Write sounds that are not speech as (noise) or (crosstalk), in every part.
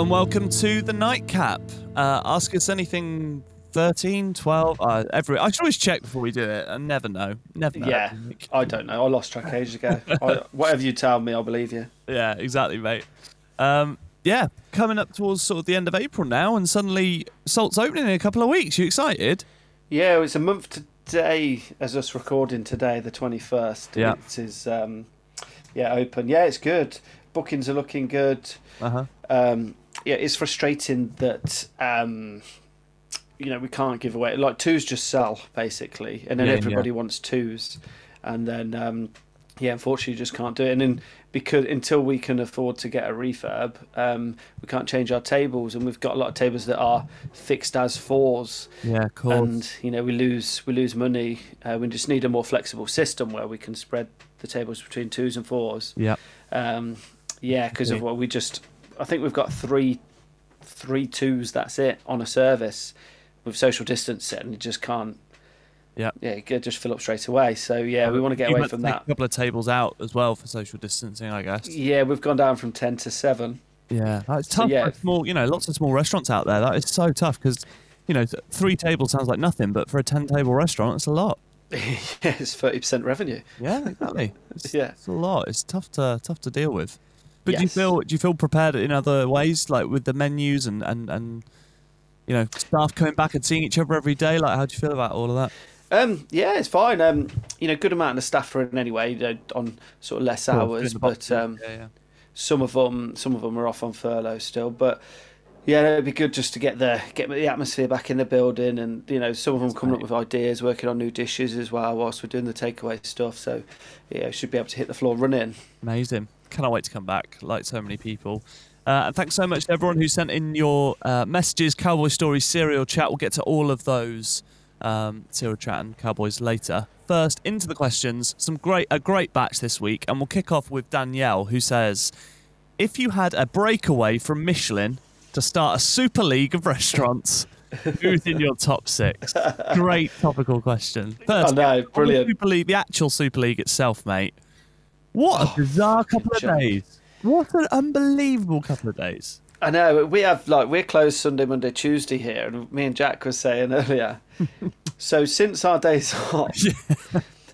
And welcome to the Nightcap. Uh, ask us anything 13, 12, uh, every. I should always check before we do it. I never know. Never know. Yeah, I don't know. I lost track ages ago. I, whatever you tell me, I'll believe you. Yeah, exactly, mate. Um, yeah, coming up towards sort of the end of April now, and suddenly Salt's opening in a couple of weeks. You excited? Yeah, it's a month today as us recording today, the 21st. Yeah. It is, um, yeah, open. Yeah, it's good. Bookings are looking good. Uh huh. Um, yeah, it's frustrating that um, you know we can't give away like twos just sell basically, and then Yeah, everybody wants twos, and then um, yeah, unfortunately, you just can't do it. And then because until we can afford to get a refurb, um, we can't change our tables, and we've got a lot of tables that are fixed as fours, Yeah, cool. and you know we lose we lose money. Uh, we just need a more flexible system where we can spread the tables between twos and fours. yeah. Um, yeah, because of what we just, I think we've got three, three twos. That's it on a service with social distance, and it just can't. Yeah. yeah, could just fill up straight away. So yeah, we want to get You've away from that. A couple of tables out as well for social distancing, I guess. Yeah, we've gone down from ten to seven. Yeah, that's So, tough. yeah. for small, you know, lots of small restaurants out there. That is so tough because, you know, three tables sounds like nothing, but for a ten-table restaurant, it's a lot. (laughs) yeah, it's thirty percent revenue. Yeah, exactly. It's, (laughs) Yeah. it's a lot. It's tough to tough to deal with. But do you feel do you feel prepared in other ways, like with the menus and and and you know staff coming back and seeing each other every day? Like, how do you feel about all of that? Um, yeah, it's fine. Um, you know, good amount of staff are in anyway, you know, on sort of less hours, but um, yeah, yeah. some of them some of them are off on furlough still but yeah it'd be good just to get the get the atmosphere back in the building and you know some of them coming up with ideas working on new dishes as well whilst we're doing the takeaway stuff so yeah should be able to hit the floor running Amazing. Cannot wait to come back, like so many people. Uh, and thanks so much to everyone who sent in your uh, messages, Cowboy Stories, Cereal Chat. We'll get to all of those um, Cereal Chat and Cowboys later. First, into the questions. Some great a great batch this week, and we'll kick off with Danielle, who says, "If you had a breakaway from Michelin to start a super league of restaurants, who's in your top six? (laughs) Great topical question. First, on the brilliant. Super League, the actual Super League itself, mate. What a oh, bizarre couple of John. days. What an unbelievable couple of days. I know we have like we're closed Sunday, Monday, Tuesday here, and me and Jack was saying (laughs) earlier. so since our days (laughs) off,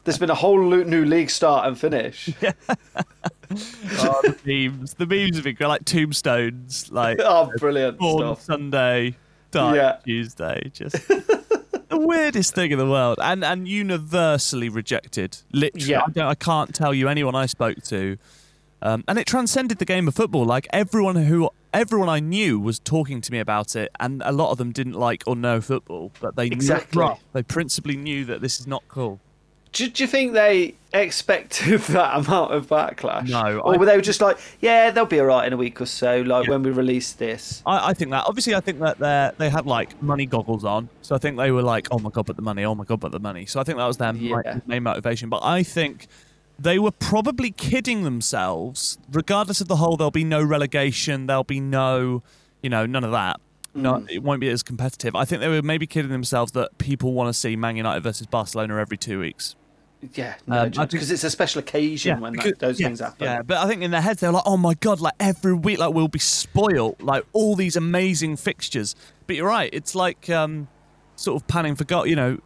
there's been a whole new league start and finish. (laughs) Oh, the memes. The memes have been great, like tombstones, like Oh, brilliant Born stuff! Sunday, Yeah. Tuesday. Just (laughs) the weirdest thing in the world, and and universally rejected. Literally, Yeah. I, don't, I can't tell you anyone I spoke to, um, and it transcended the game of football. Like everyone who everyone I knew was talking to me about it, and a lot of them didn't like or know football, but they knew it Exactly. right. They principally knew that this is not cool. Do, do you think they expected (laughs) that amount of backlash? No, Or I- were they just like, yeah, they'll be all right in a week or so, like Yeah. when we release this? I, I think that obviously I think that they they had like money goggles on, so I think they were like, oh my god, but the money, oh my god, but the money. So I think that was their Yeah. main motivation. But I think they were probably kidding themselves, regardless of the whole. There'll be no relegation. There'll be no, you know, none of that. No, Mm. it won't be as competitive. I think they were maybe kidding themselves that people want to see Man United versus Barcelona every two weeks. Yeah, Um, I because it's a special occasion when that, those yeah, things happen. Yeah, but I think in their heads they're like, "Oh my god, like every week, like we'll be spoiled, like all these amazing fixtures." But you're right; it's like um, sort of panning for God. You know,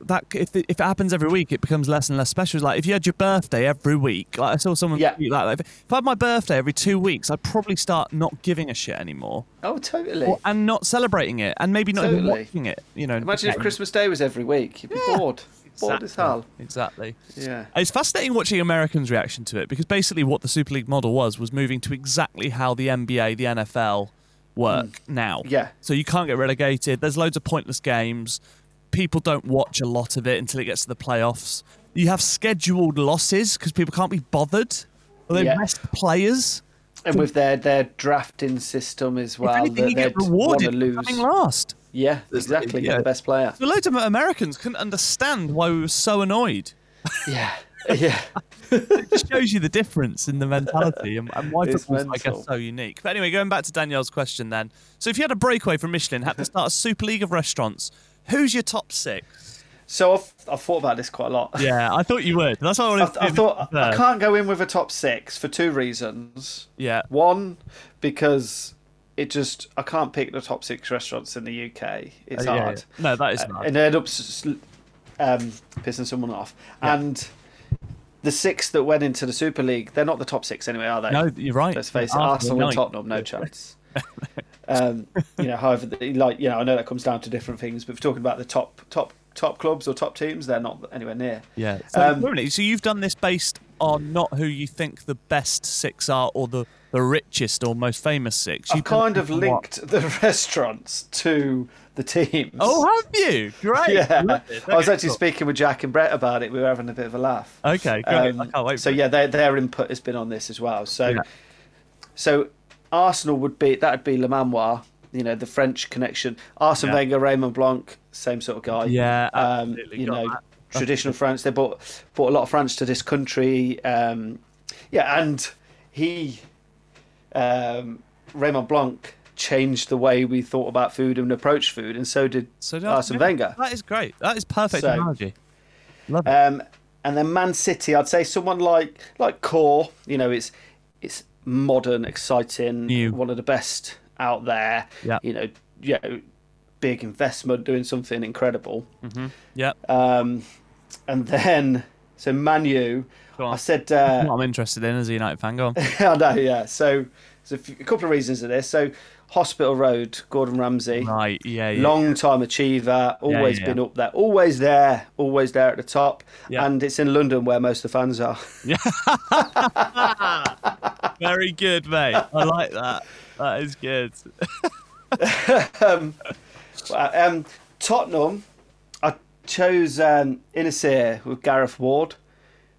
that if it, if it happens every week, it becomes less and less special. Like if you had your birthday every week, like I saw someone Yeah. tweet like, that. if I had my birthday every two weeks, I'd probably start not giving a shit anymore Oh, totally. or, and not celebrating it, and maybe not even watching it. You know, Imagine if. Christmas Day was every week. You'd be bored. Bored as hell. Exactly. Yeah. It's fascinating watching Americans' reaction to it because basically what the Super League model was was moving to exactly how the NBA, the NFL work mm. now. Yeah. So you can't get relegated. There's loads of pointless games. People don't watch a lot of it until it gets to the playoffs. You have scheduled losses because people can't be bothered. Or they Yeah. rest players. And with their, their drafting system as well, if anything, that you get they'd want rewarded to for lose. coming last. Yeah, exactly. yeah. Get the best player. So loads of Americans couldn't understand why we were so annoyed. Yeah. Yeah. it just shows you the difference in the mentality and, and why It's football's, I guess, so unique. But anyway, going back to Danielle's question then. So if you had a breakaway from Michelin, had to start a super league of restaurants, who's your top six? So I've, I've thought about this quite a lot. Yeah, I thought you would. That's what I wanted I, to I do thought I can't go in with a top six for two reasons. Yeah. One, because it just I can't pick the top six restaurants in the UK. It's Uh, yeah, hard. yeah. No, that is Uh, hard. and end up s- s- um, pissing someone off. Yeah. And the six that went into the Super League, they're not the top six anyway, are they? No, you're right. Let's face it, Arsenal Arsenal and. Tottenham, no chance. (laughs) um, you know, however, the- like you know, I know that comes down to different things, but if we're talking about the top top top clubs or top teams, they're not anywhere near. Yeah. So, Um, really, so you've done this based on not who you think the best six are or the, the richest or most famous six. I've You've kind of what? linked the (laughs) restaurants to the teams. Oh, have you? Great. yeah. It. I was actually cool. speaking with Jack and Brett about it. We were having a bit of a laugh. Okay. Um, I can't wait. so yeah, their their input has been on this as well. So, Yeah. so Arsenal would be that would be Le Manoir, you know, the French connection. Arsene Yeah. Wenger, Raymond Blanc, same sort of guy. Yeah, um, you know, that. traditional France. They brought brought a lot of France to this country. Um, yeah, and he, um, Raymond Blanc, changed the way we thought about food and approached food, and so did So Arsene Wenger. That is great. That is perfect So- analogy. Love it. Um, and then Man City, I'd say someone like like Core. You know, it's it's modern, exciting, New. one of the best out there. Yeah. You know, yeah, big investment, doing something incredible. yeah. Um, and then so Manu, I said, uh, what I'm interested in as a United fan. Go on. (laughs) I know, yeah. So there's a, few, a couple of reasons of this. So Hospital Road, Gordon Ramsay. Right. Yeah. yeah. Long time achiever, always yeah. been up there, always there, always there at the top. Yeah. And it's in London where most of the fans are. (laughs) Very good, mate. I like that. That is good. (laughs) um, um, Tottenham, I chose um, with Gareth Ward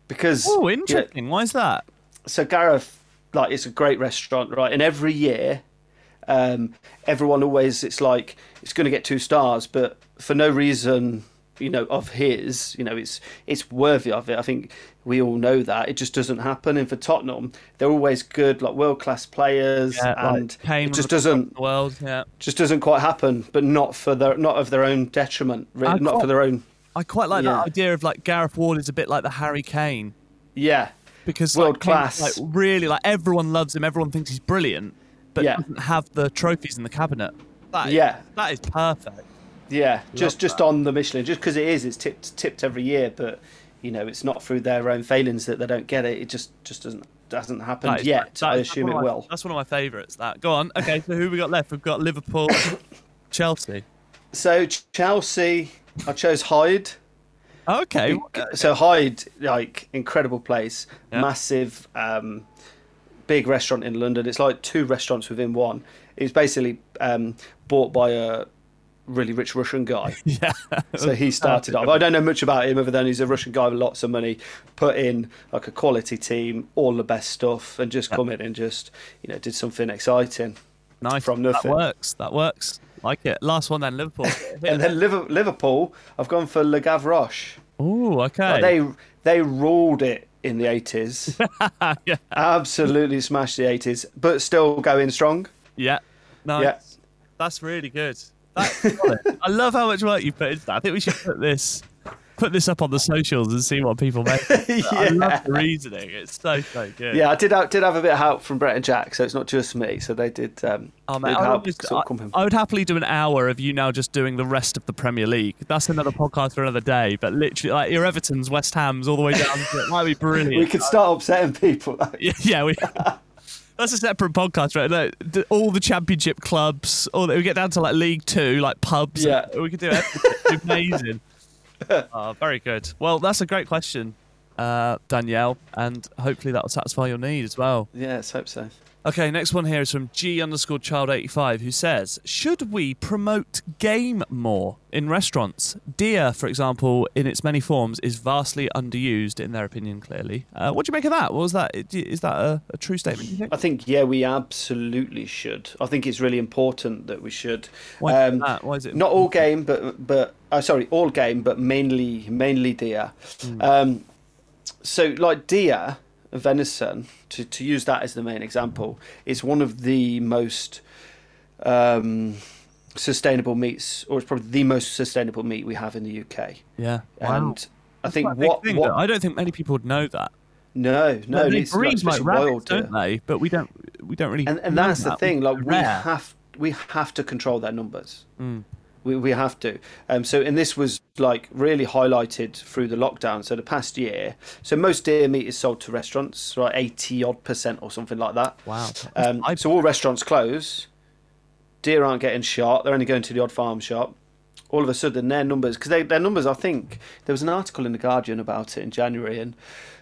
because Oh, you know, interesting. Why is that? so Gareth, like, it's a great restaurant, right? And every year, um, everyone always, it's like it's going to get two stars, but for no reason, you know, of his, you know, it's it's worthy of it. I think we all know that. It just doesn't happen. And for Tottenham, they're always good, like world class players, Yeah, and Kane it just doesn't world. Yeah. just doesn't quite happen. But not for their not of their own detriment, really, not for their own. I quite like Yeah. that idea of like Gareth Ward is a bit like the Harry Kane Yeah, because world like, class, like really like everyone loves him, everyone thinks he's brilliant, but Yeah. doesn't have the trophies in the cabinet. That is- Yeah. that is perfect. Yeah, just just that. on the Michelin, just because it is, it's tipped tipped every year, but you know, it's not through their own failings that they don't get it. It just just doesn't doesn't happen That is- yet. that I assume it my- will. That's one of my favourites. That go on. Okay, so who we got left? We've got Liverpool, (coughs) Chelsea. So Chelsea, I chose Hide. Okay, So Hide, like incredible place, Yeah. massive, um, big restaurant in London. It's like two restaurants within one. It's basically um, bought by a really rich Russian guy. (laughs) yeah. So he started off. I don't know much about him other than he's a Russian guy with lots of money. Put in like a quality team, all the best stuff, and just come in and just you know did something exciting. Nice. from nothing. That works. That works. Like it. Last one then, Liverpool. (laughs) And then Liverpool, I've gone for Le Gavroche. Oh, okay. Like, they they ruled it in the eighties. (laughs) yeah. Absolutely smashed the eighties, but still going strong. Yeah. No. Yeah. That's really good. That's. (laughs) I love how much work you put into that. I think we should put this put this up on the socials and see what people make. (laughs) I Yeah. love the reasoning. It's so so good. Yeah, I did have, did have a bit of help from Brett and Jack, so it's not just me. So they did. Um, Oh, did I, would just- I- I would happily do an hour of you now just doing the rest of the Premier League. That's another podcast for another day. But literally, like your Everton's, West Ham's, all the way down to it might be (laughs) brilliant. we could start upsetting people. (laughs) Yeah, yeah, we. That's a separate podcast, right? The- all the championship clubs, all we get down to like League Two, like pubs. Yeah. we could do it. Amazing. Oh, (laughs) very good. Well, that's a great question, uh, Danielle, and hopefully that will satisfy your need as well. yeah, hope so. Okay, next one here is from G underscore child eighty five, who says, "Should we promote game more in restaurants? Deer, for example, in its many forms, is vastly underused, in their opinion. Clearly, uh, what do you make of that? What was that? Is that a, a true statement? You think? I think yeah, we absolutely should. I think it's really important that we should. Why is Um, that? Why is it Not all game, but but uh, sorry, all game, but mainly mainly deer. Um, so like deer, venison, to to use that as the main example, is one of the most um, sustainable meats, or it's probably the most sustainable meat we have in the UK. Yeah. And I think quite a big what thing, what. I don't think many people would know that. No, no, they it's breed like especially rabbits, don't deer. they? But we don't we don't really. And and that's the thing. Like we Rare. have we have to control their numbers. Mm. We, we have to. Um, so, and this was like really highlighted through the lockdown. So, the past year, so most deer meat is sold to restaurants, right? 80 odd percent or something like that. Wow. Um, I- so, all restaurants close. Deer aren't getting shot. They're only going to the odd farm shop. All of a sudden, their numbers, because their numbers, I think, there was an article in The Guardian about it in January, and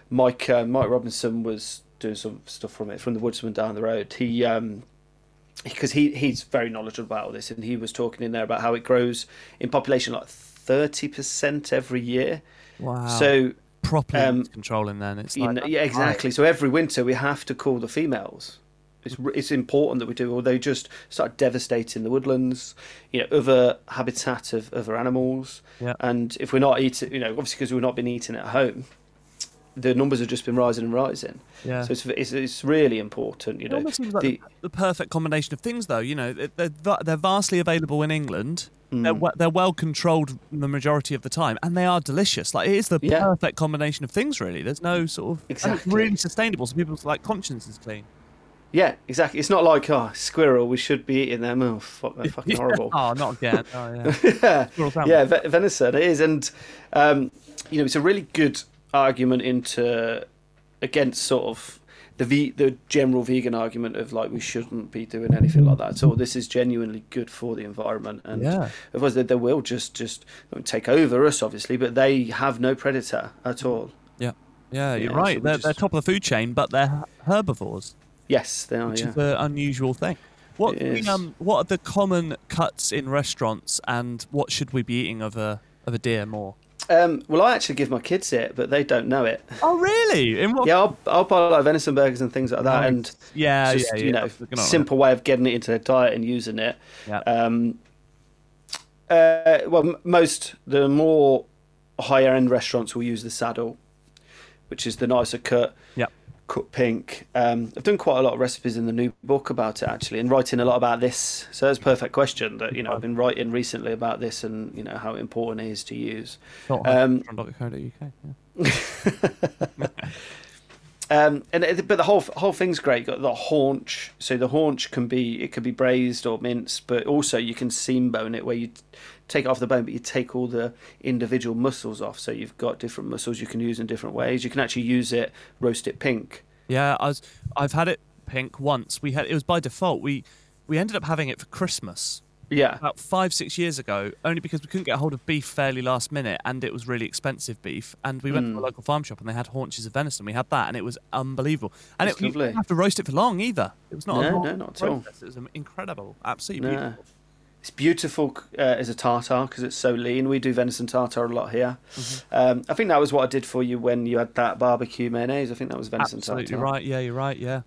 Mike uh, Mike Robinson was doing some stuff from it, from the Woodsman down the road. He. Um, because he he's very knowledgeable about all this, and he was talking in there about how it grows in population like thirty percent every year. wow. So properly um, controlling then. It's like, know, yeah, exactly. So every winter we have to call the females. It's it's important that we do, or they just start devastating the woodlands, you know, other habitat of other animals. Yeah. And if we're not eating, you know, obviously because we've not been eating at home, the numbers have just been rising and rising. yeah. So it's, it's it's really important, you know. like the- the, perfect combination of things, though. You know, they're they're, vastly available in England. They're Mm. they're well controlled the majority of the time, and they are delicious. Like it is the Yeah. perfect combination of things, really. There's no sort of Exactly. really sustainable, so people's like conscience is clean. Yeah, exactly. It's not like oh squirrel, we should be eating them. Oh, fuck, they're (laughs) fucking horrible. oh, not again. Oh yeah. (laughs) yeah, yeah, venison it is, and um, you know it's a really good argument into against sort of the ve- the general vegan argument of like we shouldn't be doing anything like that at all. This is genuinely good for the environment, and Yeah. otherwise they, they will just just take over us, obviously, but they have no predator at all. Yeah, yeah, you're Yeah, right. so they're, just- they're top of the food chain, but they're herbivores, Yes, they are. which Yeah. is an unusual thing. What we, um what are the common cuts in restaurants, and what should we be eating of a of a deer more? Um, well, I actually give my kids it, but they don't know it. Oh, really? In what? Yeah, I'll, I'll buy like venison burgers and things like that, Right. and yeah, just yeah, you know simple way of getting it into their diet and using it. Yeah. Um, uh, well, most the more higher end restaurants will use the saddle, which is the nicer cut. Yep. Cut pink. Um, I've done quite a lot of recipes in the new book about it actually, and writing a lot about this. So that's a perfect question that you know I've been writing recently about this and you know how important it is to use. Um, yeah. (laughs) Um, and it, but the whole whole thing's great. You've got the haunch, so the haunch can be it can be braised or minced, but also you can seam bone it where you take off the bone, but you take all the individual muscles off. So you've got different muscles you can use in different ways. You can actually use it, roast it pink. Yeah, I was. I've had it pink once. We had it was by default. We we ended up having it for Christmas Yeah, about five six years ago, only because we couldn't get a hold of beef fairly last minute, and it was really expensive beef. And we went to a Mm. local farm shop, and they had haunches of venison. We had that, and it was unbelievable. And That's it, you lovely. didn't have to roast it for long either. It was not a No, long no, not at all. It was incredible, absolutely No. beautiful. It's beautiful uh, as a tartar because it's so lean. We do venison tartar a lot here. Mm-hmm. Um, I think that was what I did for you when you had that barbecue mayonnaise. I think that was venison tartar. Absolutely tartar. right. Yeah, you're right. Yeah.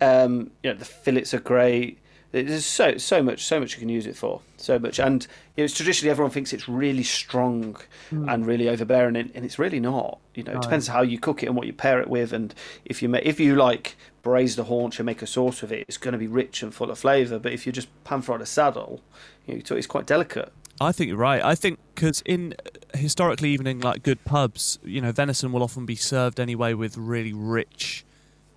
Um, you know, the fillets are great. There's so so much so much you can use it for. So much, and you know, it's traditionally everyone thinks it's really strong hmm. and really overbearing, and, and it's really not. You know, it depends how you cook it and what you pair it with, and if you if you like braise the haunch and make a sauce with it, it's going to be rich and full of flavour. But if you just pan fry the saddle, you know, it's quite delicate. I think you're right. I think because in historically, even in like good pubs, you know, venison will often be served anyway with really rich,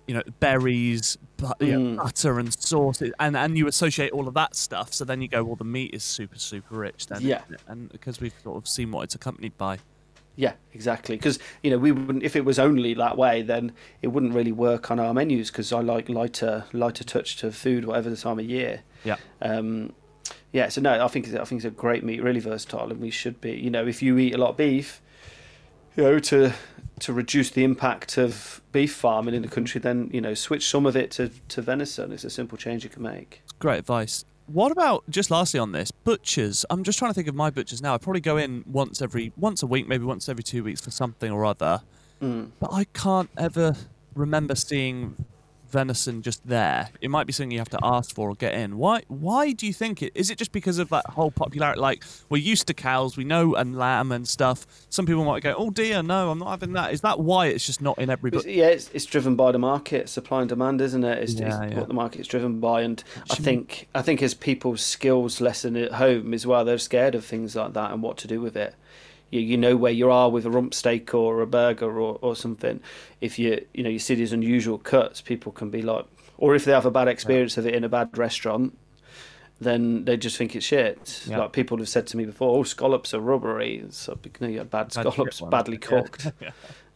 you know, berries, but, you know, Mm. butter and sauces and and you associate all of that stuff. So then you go, well, the meat is super super rich. Then, Yeah. and because we've sort of seen what it's accompanied by. Yeah, exactly. Because you know we wouldn't if it was only that way, then it wouldn't really work on our menus. Because I like lighter lighter touch to food, whatever the time of year. Yeah. Um, yeah. So no, I think it's- I think it's a great meat, really versatile, and we should be. You know, if you eat a lot of beef, you know, to to reduce the impact of beef farming in the country, then you know, switch some of it to to venison. It's a simple change you can make. Great advice. What about just lastly on this butchers? I'm just trying to think of my butchers now. I probably go in once every once a week, maybe once every two weeks for something or other. Mm. But I can't ever remember seeing venison just there. It might be something you have to ask for or get in. Why? Why do you think it? Is it just because of that whole popularity? Like we're used to cows, we know and lamb and stuff. Some people might go, "Oh dear, no, I'm not having that." Is that why it's just not in every? Yeah, it's, it's driven by the market, supply and demand, isn't it? It's, Yeah, it's yeah. what the market's driven by, and I think I think as people's skills lessen at home as well, they're scared of things like that and what to do with it. You, you know where you are with a rump steak or a burger or, or something. If you you know you see these unusual cuts, people can be like, or if they have a bad experience of it in a bad restaurant, then they just think it's shit. Yeah. Like people have said to me before, oh, scallops are rubbery. So you know, you had bad Bad scallops, ones. badly Yeah. cooked. (laughs)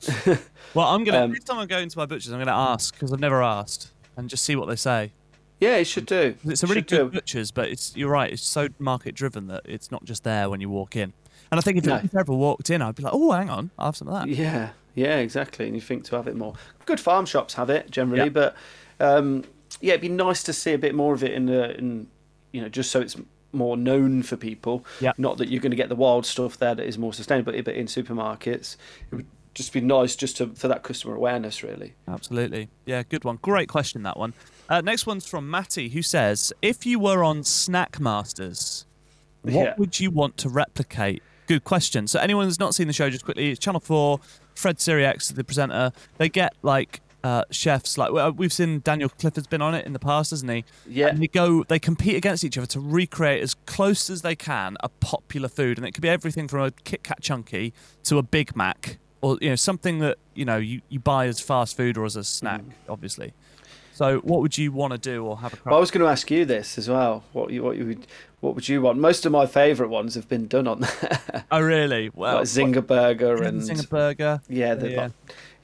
(laughs) Well, I'm gonna Um, next time I go into my butcher's, I'm gonna ask because I've never asked and just see what they say. Yeah, you should do. It's a really Should good do. butcher's, but it's you're right. It's so market driven that it's not just there when you walk in. And I think if, No. if I ever walked in, I'd be like, oh, hang on, I'll have some of that. Yeah, yeah, exactly. And you think to have it more. Good farm shops have it generally, but um, yeah, it'd be nice to see a bit more of it in the in you know just so it's more known for people. Yeah. Not that you're going to get the wild stuff there that is more sustainable, but in supermarkets, it would just be nice just to for that customer awareness, really. Absolutely. Yeah, good one. Great question, that one. Uh, next one's from Matty, who says, if you were on Snack Masters, what Yeah. would you want to replicate? Good question. So anyone who's not seen the show, just quickly, it's Channel 4, Fred Sirieix, the presenter. They get, like, uh, chefs, like, we've seen Daniel Clifford's been on it in the past, hasn't he? Yeah. And they go, they compete against each other to recreate as close as they can a popular food, and it could be everything from a Kit Kat chunky to a Big Mac, or you know something that you know you, you buy as fast food or as a snack, obviously. So, what would you want to do or have a? Well, I was going to ask you this as well. What you what you would what would you want? Most of my favourite ones have been done on there, oh, really? (laughs) Well, like Zinger Burger what- and Zinger Burger. Yeah, the, Yeah. Like,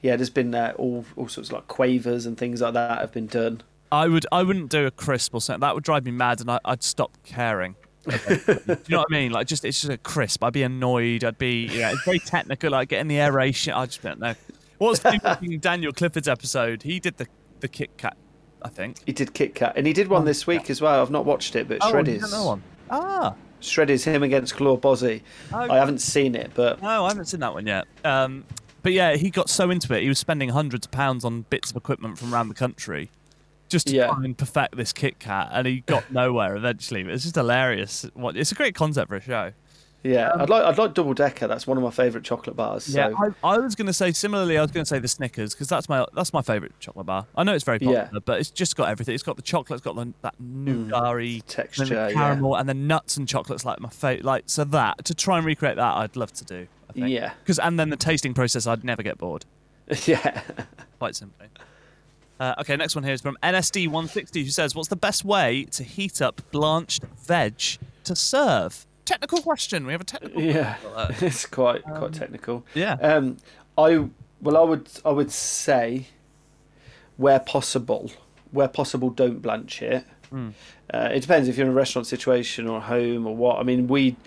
yeah. There's been uh, all all sorts of like quavers and things like that have been done. I would. I wouldn't do a crisp or something. That would drive me mad, and I, I'd stop caring. (laughs) do you know what I mean? Like, just it's just a crisp. I'd be annoyed. I'd be, you know, it's very technical. Like getting the aeration. I just don't know. What was (laughs) funny watching Daniel Clifford's episode? He did the the Kit Kat, I think. He did Kit Kat, and he did one Oh, this week as well. I've not watched it, but Oh, Shred is another one. Ah, Shred is him against Claude Bosi. Oh. I haven't seen it, but no, I haven't seen that one yet. Um, but yeah, he got so into it, he was spending hundreds of pounds on bits of equipment from around the country just to Yeah. try and perfect this Kit Kat, and he got nowhere eventually. But it's just hilarious. What it's a great concept for a show. Yeah, I'd like I'd like Double Decker. That's one of my favourite chocolate bars. So. Yeah, I, I was going to say similarly. I was going to say the Snickers because that's my that's my favourite chocolate bar. I know it's very Yeah. popular, but it's just got everything. It's got the chocolate, it's got the, that nougat texture, and then the yeah. caramel, and then nuts and chocolates like my favorite. Like so that to try and recreate that, I'd love to do. I think. Yeah, Because and then the tasting process, I'd never get bored. (laughs) yeah. Quite simply. Uh, okay, next one here is from NSD160 who says, "What's the best way to heat up blanched veg to serve?" Technical question. We have a technical. Yeah, (laughs) it's quite quite technical. Yeah. Um, I well, I would I would say, where possible, where possible, don't blanch it. Hmm. Uh, it depends if you're in a restaurant situation or home or what. I mean, we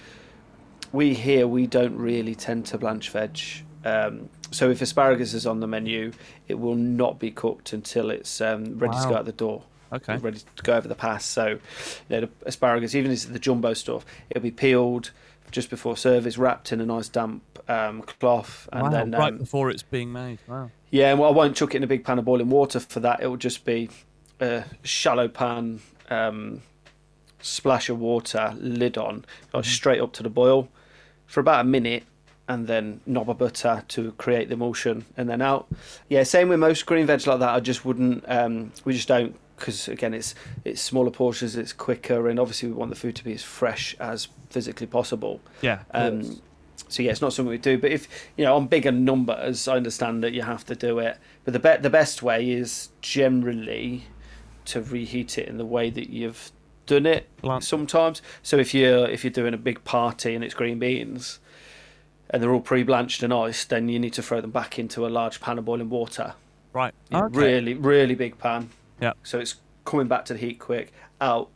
we here we don't really tend to blanch veg. Um, so if asparagus is on the menu, it will not be cooked until it's um, ready to go out the door. Okay. ready to go over the pass. So, you know, the asparagus, even if it's the jumbo stuff, it'll be peeled just before service, wrapped in a nice damp um, cloth, and wow, then right um, before it's being made. Wow. yeah, and well, I won't chuck it in a big pan of boiling water for that. It will just be a shallow pan, um, splash of water, lid on, like straight up to the boil for about a minute, and then knob of butter to create the emulsion, and then out. Yeah, same with most green veg like that. I just wouldn't. Um, we just don't because again, it's it's smaller portions, it's quicker, and obviously we want the food to be as fresh as physically possible. Yeah. Um, so yeah, it's not something we do. But if you know on bigger numbers, I understand that you have to do it. But the be- the best way is generally to reheat it in the way that you've done it. Blanch. Sometimes, so if you're if you're doing a big party and it's green beans, and they're all pre-blanched and iced, then you need to throw them back into a large pan of boiling water. right. Okay. Really, really big pan. Yeah. So it's coming back to the heat quick. Out,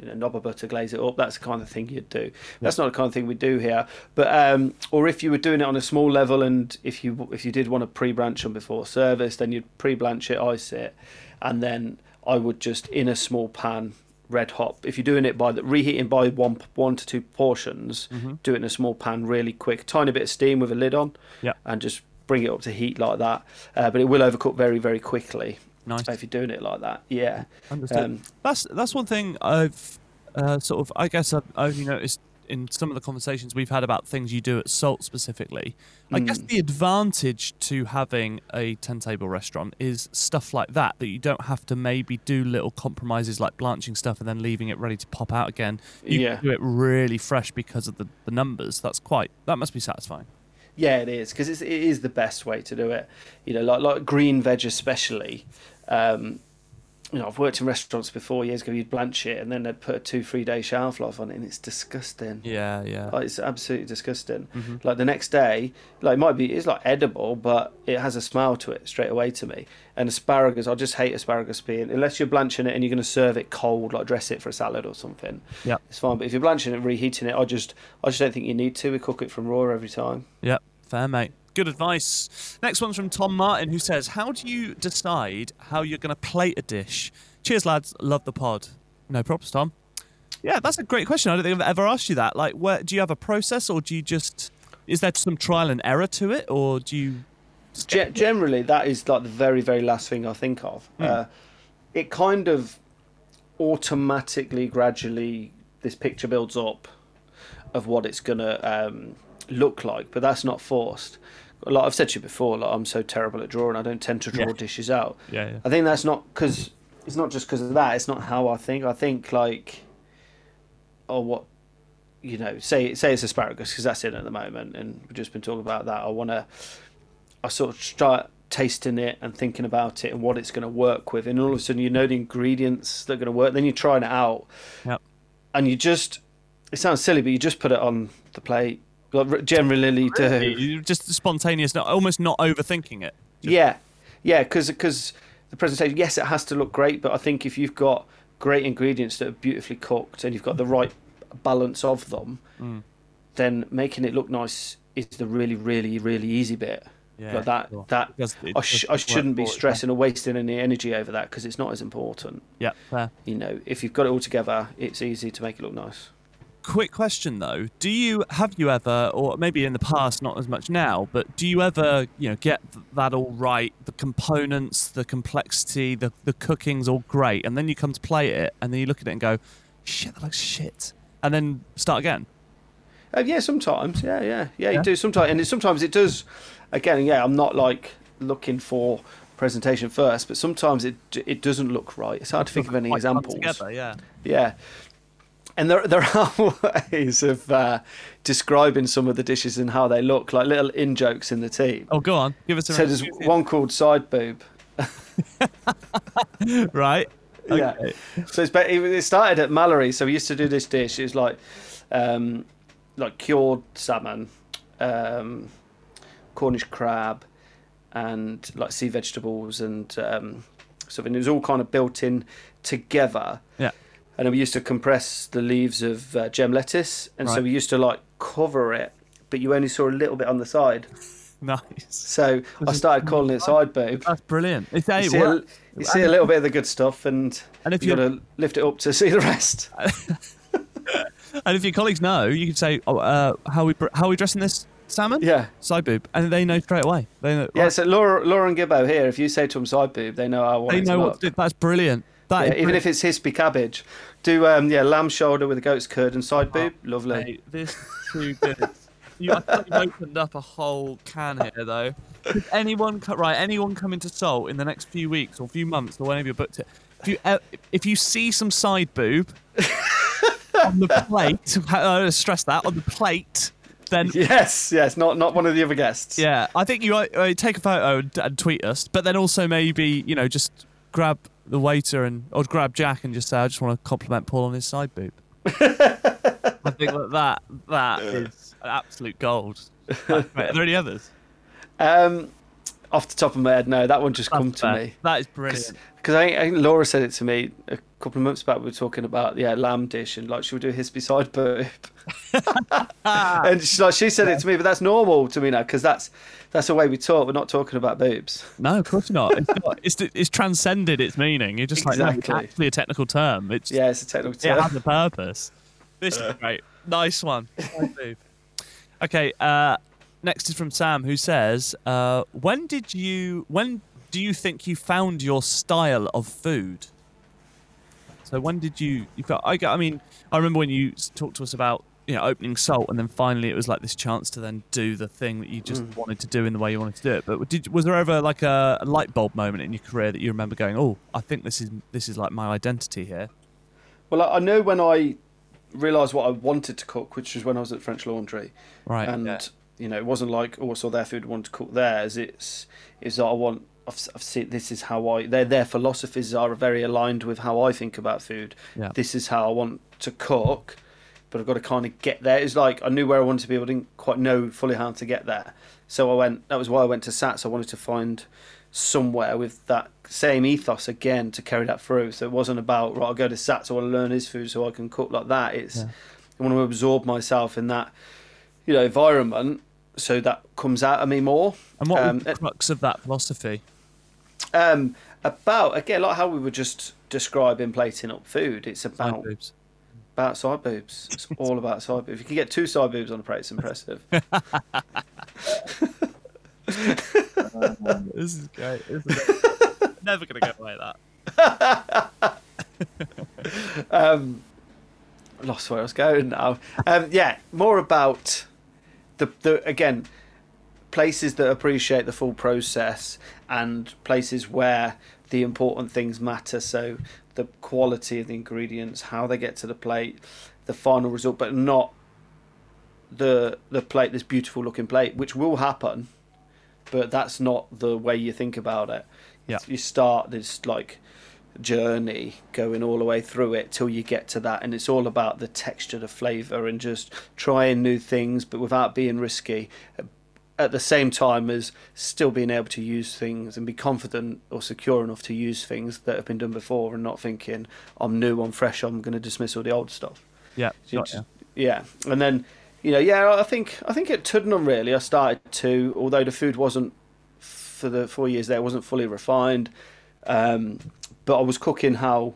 you know, knob of butter, glaze it up. That's the kind of thing you'd do. That's not the kind of thing we do here. But um, or if you were doing it on a small level, and if you if you did want to pre-blanch them before service, then you'd pre-blanch it, ice it, and then I would just in a small pan, red hot. If you're doing it by the reheating by one one to two portions, Mm-hmm. do it in a small pan, really quick, tiny bit of steam with a lid on, Yeah. and just bring it up to heat like that. Uh, but it will overcook very very quickly Nice. if you're doing it like that. Yeah. Understood. Um, that's that's one thing I've uh, sort of I guess I've only noticed in some of the conversations we've had about things you do at Salt specifically. I guess Mm. the advantage to having a ten table restaurant is stuff like that that you don't have to maybe do little compromises like blanching stuff and then leaving it ready to pop out again. You Yeah. can do it really fresh because of the, the numbers. That's quite that must be satisfying. Yeah, it is because it is the best way to do it. You know, like like green veg especially. Um, you know, I've worked in restaurants before years ago. You'd blanch it and then they'd put a two, three day shelf life on it, and it's disgusting. Yeah, yeah. Like, it's absolutely disgusting. Mm-hmm. Like the next day, like it might be, it's like edible, but it has a smell to it straight away to me. And asparagus, I just hate asparagus being unless you're blanching it and you're going to serve it cold, like dress it for a salad or something. Yeah. it's fine. But if you're blanching it, reheating it, I just, I just don't think you need to. We cook it from raw every time. Yep, fair mate. Good advice. Next one's from Tom Martin, who says, "How do you decide how you're going to plate a dish?" Cheers, lads. Love the pod. No props, Tom. Yeah, that's a great question. I don't think I've ever asked you that. Like, where do you have a process, or do you just is there some trial and error to it, or do you? Ge- generally, that is like the very, very last thing I think of. Uh, it kind of automatically, gradually, this picture builds up of what it's gonna um, look like, but that's not forced. Like I've said to you before, like I'm so terrible at drawing, I don't tend to draw Yeah. dishes out. Yeah, yeah. I think that's not because it's not just because of that. It's not how I think. I think like, oh, what you know, say say it's asparagus because that's in at the moment, and we've just been talking about that. I want to, I sort of start tasting it and thinking about it and what it's going to work with, and all of a sudden you know the ingredients that are going to work. Then you're trying it out, Yep. and you just, it sounds silly, but you just put it on the plate. Generally do. You just spontaneous, not almost not overthinking it. Just- Yeah, yeah, because the presentation, yes, it has to look great, but I think if you've got great ingredients that are beautifully cooked and you've got the right balance of them, Mm. then making it look nice is the really, really, really easy bit. Yeah, like that, sure. that does- I, sh- I shouldn't be for it, stressing or wasting any energy over that because it's not as important. Yeah, fair. You know, if you've got it all together, it's easy to make it look nice. Quick question though do you have you ever or maybe in the past not as much now but do you ever you know get that all right the components the complexity the, the cooking's all great and then you come to play it and then you look at it and go shit that looks shit and then start again Uh, yeah, sometimes. Yeah, yeah, yeah. You Yeah? do sometimes, and it, sometimes it does. Again, yeah, I'm not like looking for presentation first, but sometimes it it doesn't look right. It's hard to think of any examples. together yeah Yeah, and there there are (laughs) ways of uh, describing some of the dishes and how they look, like little in jokes in the team. oh go on give us a So there's one called side boob. (laughs) right Yeah. So it's, it started at Mallory. So we used to do this dish. It was like, um, like cured salmon, um, Cornish crab, and like sea vegetables and um. And it was all kind of built in together. Yeah. And then we used to compress the leaves of uh, gem lettuce, and so we used to like cover it, but you only saw a little bit on the side. (laughs) nice. So I started calling it side boob. that's brilliant. It's You see, a, you see a little bit of the good stuff, and, And if you got to lift it up to see the rest. (laughs) and if your colleagues know you can say oh, uh, how we how are we dressing this salmon? Yeah. side boob. And they know straight away. They know Yeah, so Laura, Laura and Gibbo here, if you say to them side boob, they know how they to know what that's brilliant That Yeah, even if it's hispi cabbage. Do um yeah, lamb shoulder with a goat's curd and side boob. Lovely. Mate, this is too (laughs) good. you, I you've opened up a whole can here, though. Could anyone, right? Anyone come into Salt in the next few weeks or few months or whenever you booked it? If you uh, if you see some side boob (laughs) on the plate, (laughs) I stress that on the plate, then Yes, yes, not not one of the other guests. yeah, I think you uh, take a photo and, and tweet us, but then also maybe you know just grab the waiter and or grab Jack and just say I just want to compliment Paul on his side boob. (laughs) I think that that, that is absolute gold. Are there any others? Um off the top of my head, no, that one just That's come to fair. me. That is brilliant. Because I, I think Laura said it to me a couple of months back. We were talking about yeah lamb dish and like should we do a hispi side boob? (laughs) and she, like she said it to me, but that's normal to me now because that's that's the way we talk. We're not talking about boobs. No, of course not. It's, not, (laughs) it's, it's transcended its meaning. You're just like, no, it's actually a technical term. It's, Yeah, it's a technical term. it has a purpose. This is great. Nice one. Okay, uh, next is from Sam, who says, uh, "When did you? When do you think you found your style of food?" So when did you? You got? I got. I mean, I remember when you talked to us about you know opening Salt, and then finally it was like this chance to then do the thing that you just Mm. wanted to do in the way you wanted to do it. But did was there ever like a, a light bulb moment in your career that you remember going, "Oh, I think this is this is like my identity here." Well, I I know when I realised what I wanted to cook, which was when I was at French Laundry, Right. and yeah. you know, it wasn't like oh, I saw their food, I wanted to cook theirs. It's is that I want. I've, I've seen this is how I their their philosophies are very aligned with how I think about food. Yeah. This is how I want to cook, but I've got to kind of get there. It's like I knew where I wanted to be, but I didn't quite know fully how to get there. So I went. That was why I went to Sats. I wanted to find somewhere with that same ethos again to carry that through. So it wasn't about right. I'll go to Sats. I want to learn his food so I can cook like that. It's Yeah. I want to absorb myself in that you know environment so that comes out of me more. And what Um, the crux of that philosophy? Um, about again, like how we were just describing plating up food. It's about. About side boobs. It's all about side boobs. If you can get two side boobs on a plate, it's impressive. (laughs) This is great. Isn't? (laughs) Never gonna get away that. (laughs) um, lost where I was going now. Um, yeah, more about the the again places that appreciate the full process and places where the important things matter. So the quality of the ingredients, how they get to the plate, the final result, but not the the plate, this beautiful looking plate, which will happen, but that's not the way you think about it. Yeah. You start this like journey going all the way through it till you get to that and it's all about the texture the flavor and just trying new things but without being risky at the same time as still being able to use things and be confident or secure enough to use things that have been done before and not thinking I'm new I'm fresh I'm going to dismiss all the old stuff Yeah. got just- ya. yeah, and then you know, yeah, I think I think at Tuddenham really, I started to, although the food wasn't for the four years there, wasn't fully refined, um, but I was cooking how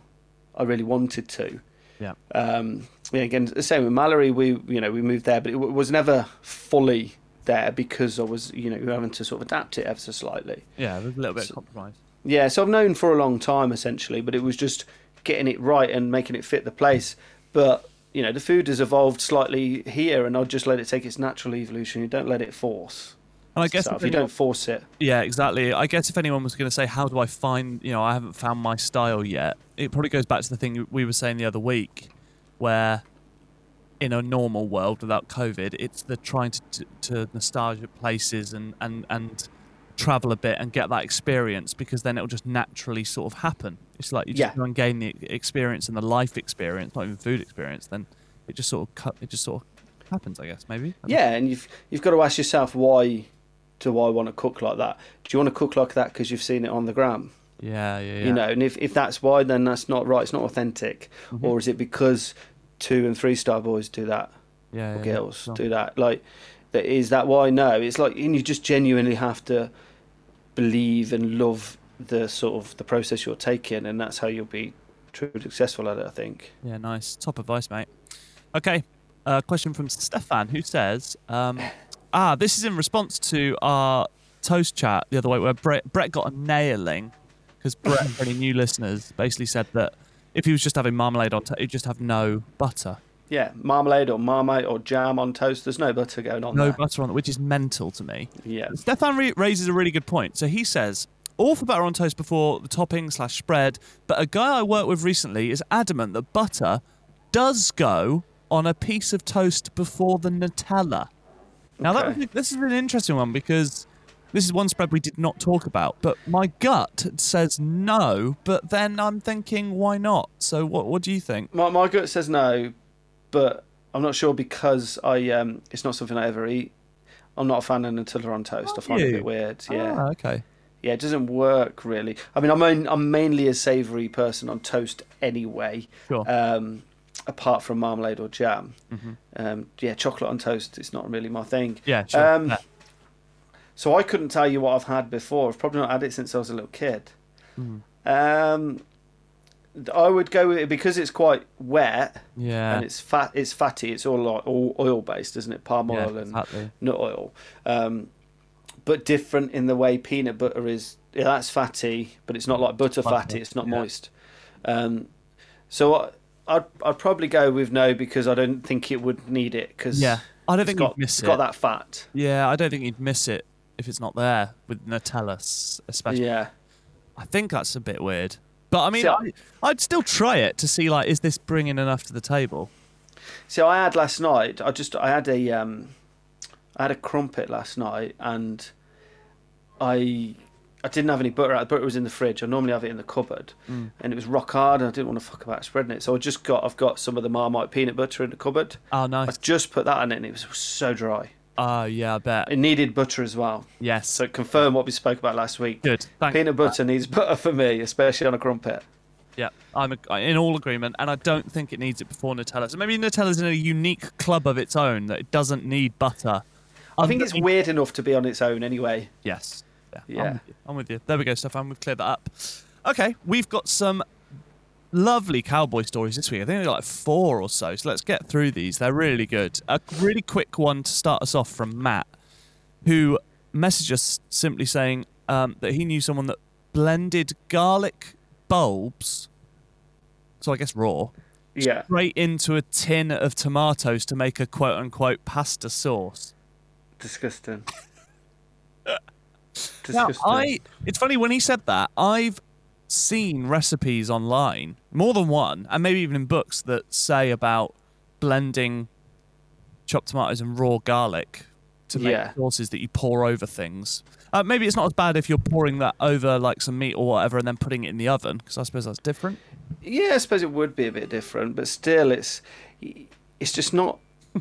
I really wanted to. Yeah. Um, yeah, again, the same with Mallory. We, you know, we moved there, but it was never fully there because I was, you know, having to sort of adapt it ever so slightly. Yeah, a little bit of compromise. Yeah, so I've known for a long time essentially, but it was just getting it right and making it fit the place. But you know, the food has evolved slightly here, and I'll just let it take its natural evolution. You don't let it force. And I guess So if you don't force it, Yeah, exactly. I guess if anyone was going to say, "How do I find?" You know, I haven't found my style yet. It probably goes back to the thing we were saying the other week, where in a normal world without COVID, it's the trying to to, to nostalgia places and and and travel a bit and get that experience because then it'll just naturally sort of happen. It's like you just Yeah. go and gain the experience and the life experience, not even food experience. Then it just sort of cut. It just sort of happens, I guess. Maybe. Yeah, and you've you've got to ask yourself why do I want to cook like that? Do you want to cook like that because you've seen it on the gram? Yeah, yeah, yeah. You know, and if if that's why, then that's not right. It's not authentic. Mhm. Or is it because two and three star boys do that? yeah, or yeah, girls sure. do that. Like, that is that why? No, it's like, and you just genuinely have to believe and love the sort of the process you're taking, and that's how you'll be truly successful at it. I think. Yeah, nice. Top advice, mate. Okay. Uh, question from Stefan who says, um, (laughs) ah, this is in response to our toast chat the other way where Brett, Brett got a nailing because Brett, (laughs) for any new listeners, basically said that if he was just having marmalade on toast, he'd just have no butter. Yeah, marmalade or marmite or jam on toast. There's no butter going on No there. butter on it, which is mental to me. Yeah, Stefan re- raises a really good point. So he says, all for butter on toast before the topping slash spread, but a guy I worked with recently is adamant that butter does go on a piece of toast before the Nutella. Now that was, this is an interesting one because this is one spread we did not talk about, but my gut says no, but then I'm thinking why not? So what what do you think? my my gut says no, but I'm not sure because I um, it's not something I ever eat. I'm not a fan of Nutella on toast. I find it a bit weird. Yeah. Ah, okay. Yeah, it doesn't work really. I mean, I'm I'm mainly a savoury person on toast anyway. Sure. Um, apart from marmalade or jam. Mm-hmm. Um, yeah, chocolate on toast is not really my thing. Yeah, sure. Um, Yeah. So I couldn't tell you what I've had before. I've probably not had it since I was a little kid. Mhm. Um, I would go with it because it's quite wet Yeah. and it's fat. It's fatty. It's all like all oil based, isn't it? Palm yeah, oil and exactly. nut oil, um, but different in the way peanut butter is. Yeah, that's fatty, but it's not like butter Butter, fatty. It's not yeah. moist. Um, so I, I'd I'd probably go with no because I don't think it would need it because Yeah. I don't it's think got you'd miss it's it. got that fat. Yeah, I don't think you'd miss it if it's not there with Nutella, especially. Yeah, I think that's a bit weird. But I mean, See, I- I'd still try it to see like, is this bringing enough to the table? So I had last night. I just I had a um, I had a crumpet last night, and I I didn't have any butter. The butter was in the fridge. I normally have it in the cupboard, Mm. and it was rock hard, and I didn't want to fuck about spreading it. So I just got I've got some of the Marmite peanut butter in the cupboard. Oh, nice! I just put that in it, and it was so dry. Oh, yeah, I bet. It needed butter as well. Yes. So confirm what we spoke about last week. Good. Thank Peanut butter needs butter for me, especially on a crumpet. Yeah, I'm uh, in all agreement, and I don't think it needs it before Nutella. So maybe Nutella's in a unique club of its own that it doesn't need butter. I think it's weird enough to be on its own anyway. Yes. Yeah. Yeah. I'm with, you. I'm with you. There we go, Stefan. We've cleared that up. Okay, we've got some lovely cowboy stories this week. I think we've got like four or so. So let's get through these. They're really good. A really quick one to start us off from Matt, who messaged us simply saying um, that he knew someone that blended garlic bulbs, so I guess raw, Yeah. straight into a tin of tomatoes to make a quote unquote pasta sauce. Disgusting. (laughs) Now, I it's funny when he said that I've seen recipes online, more than one, and maybe even in books that say about blending chopped tomatoes and raw garlic to make Yeah. sauces that you pour over things. Uh, maybe it's not as bad if you're pouring that over like some meat or whatever and then putting it in the oven because I suppose that's different. Yeah, I suppose it would be a bit different, but still, it's it's just not. (laughs)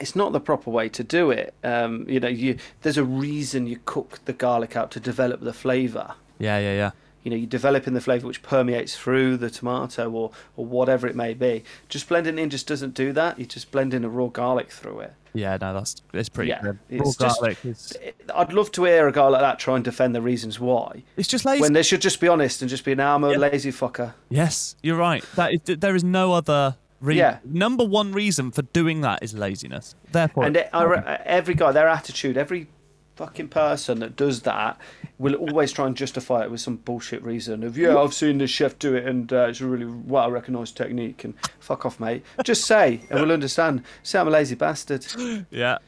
It's not the proper way to do it. Um, you know, you there's a reason you cook the garlic out to develop the flavour. Yeah, yeah, yeah. You know, you're developing the flavour which permeates through the tomato or, or whatever it may be. Just blending in just doesn't do that. You just blend in a raw garlic through it. Yeah, no, that's it's pretty Yeah, grim. Raw just- garlic is I'd love to hear a guy like that try and defend the reasons why. it's just lazy. When they should just be honest and just be, an I'm Yeah. lazy fucker. Yes, you're right. That is, there is no other reason. Yeah. Number one reason for doing that is laziness. Therefore, And it, I, every guy, their attitude, every fucking person that does that will always try and justify it with some bullshit reason of, yeah, I've seen this chef do it and uh, it's a really well recognised technique. And fuck off, mate. Just say, and we'll understand. Say I'm a lazy bastard. (gasps) yeah,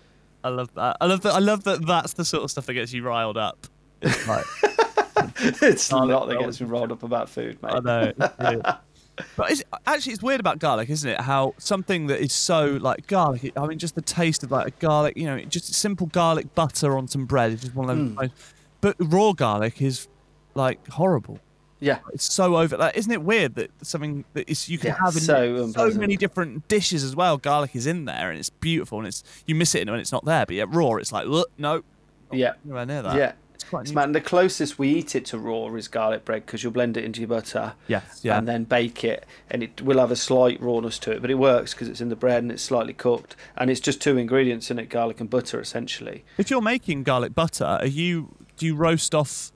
I love that. I love that. I love that. That's the sort of stuff that gets you riled up. It's like, (laughs) it's not that gets me riled up about food, mate. I know. (laughs) But it's, actually, it's weird about garlic, isn't it? How something that is so like garlic. I mean, just the taste of like a garlic. You know, just simple garlic butter on some bread is just one of those. Mm. But raw garlic is like horrible. Yeah. It's so over. Like, isn't it weird that something that is you can Yeah, have in so so many different dishes as well. Garlic is in there and it's beautiful and it's you miss it when it's not there. But yet raw, it's like look, no, Yeah. nowhere near that. Yeah. It's quite. It's man, the closest we eat it to raw is garlic bread because you'll blend it into your butter. Yes, yeah. and then bake it, and it will have a slight rawness to it, but it works because it's in the bread and it's slightly cooked, and it's just two ingredients in it: garlic and butter, essentially. If you're making garlic butter, are you do you roast off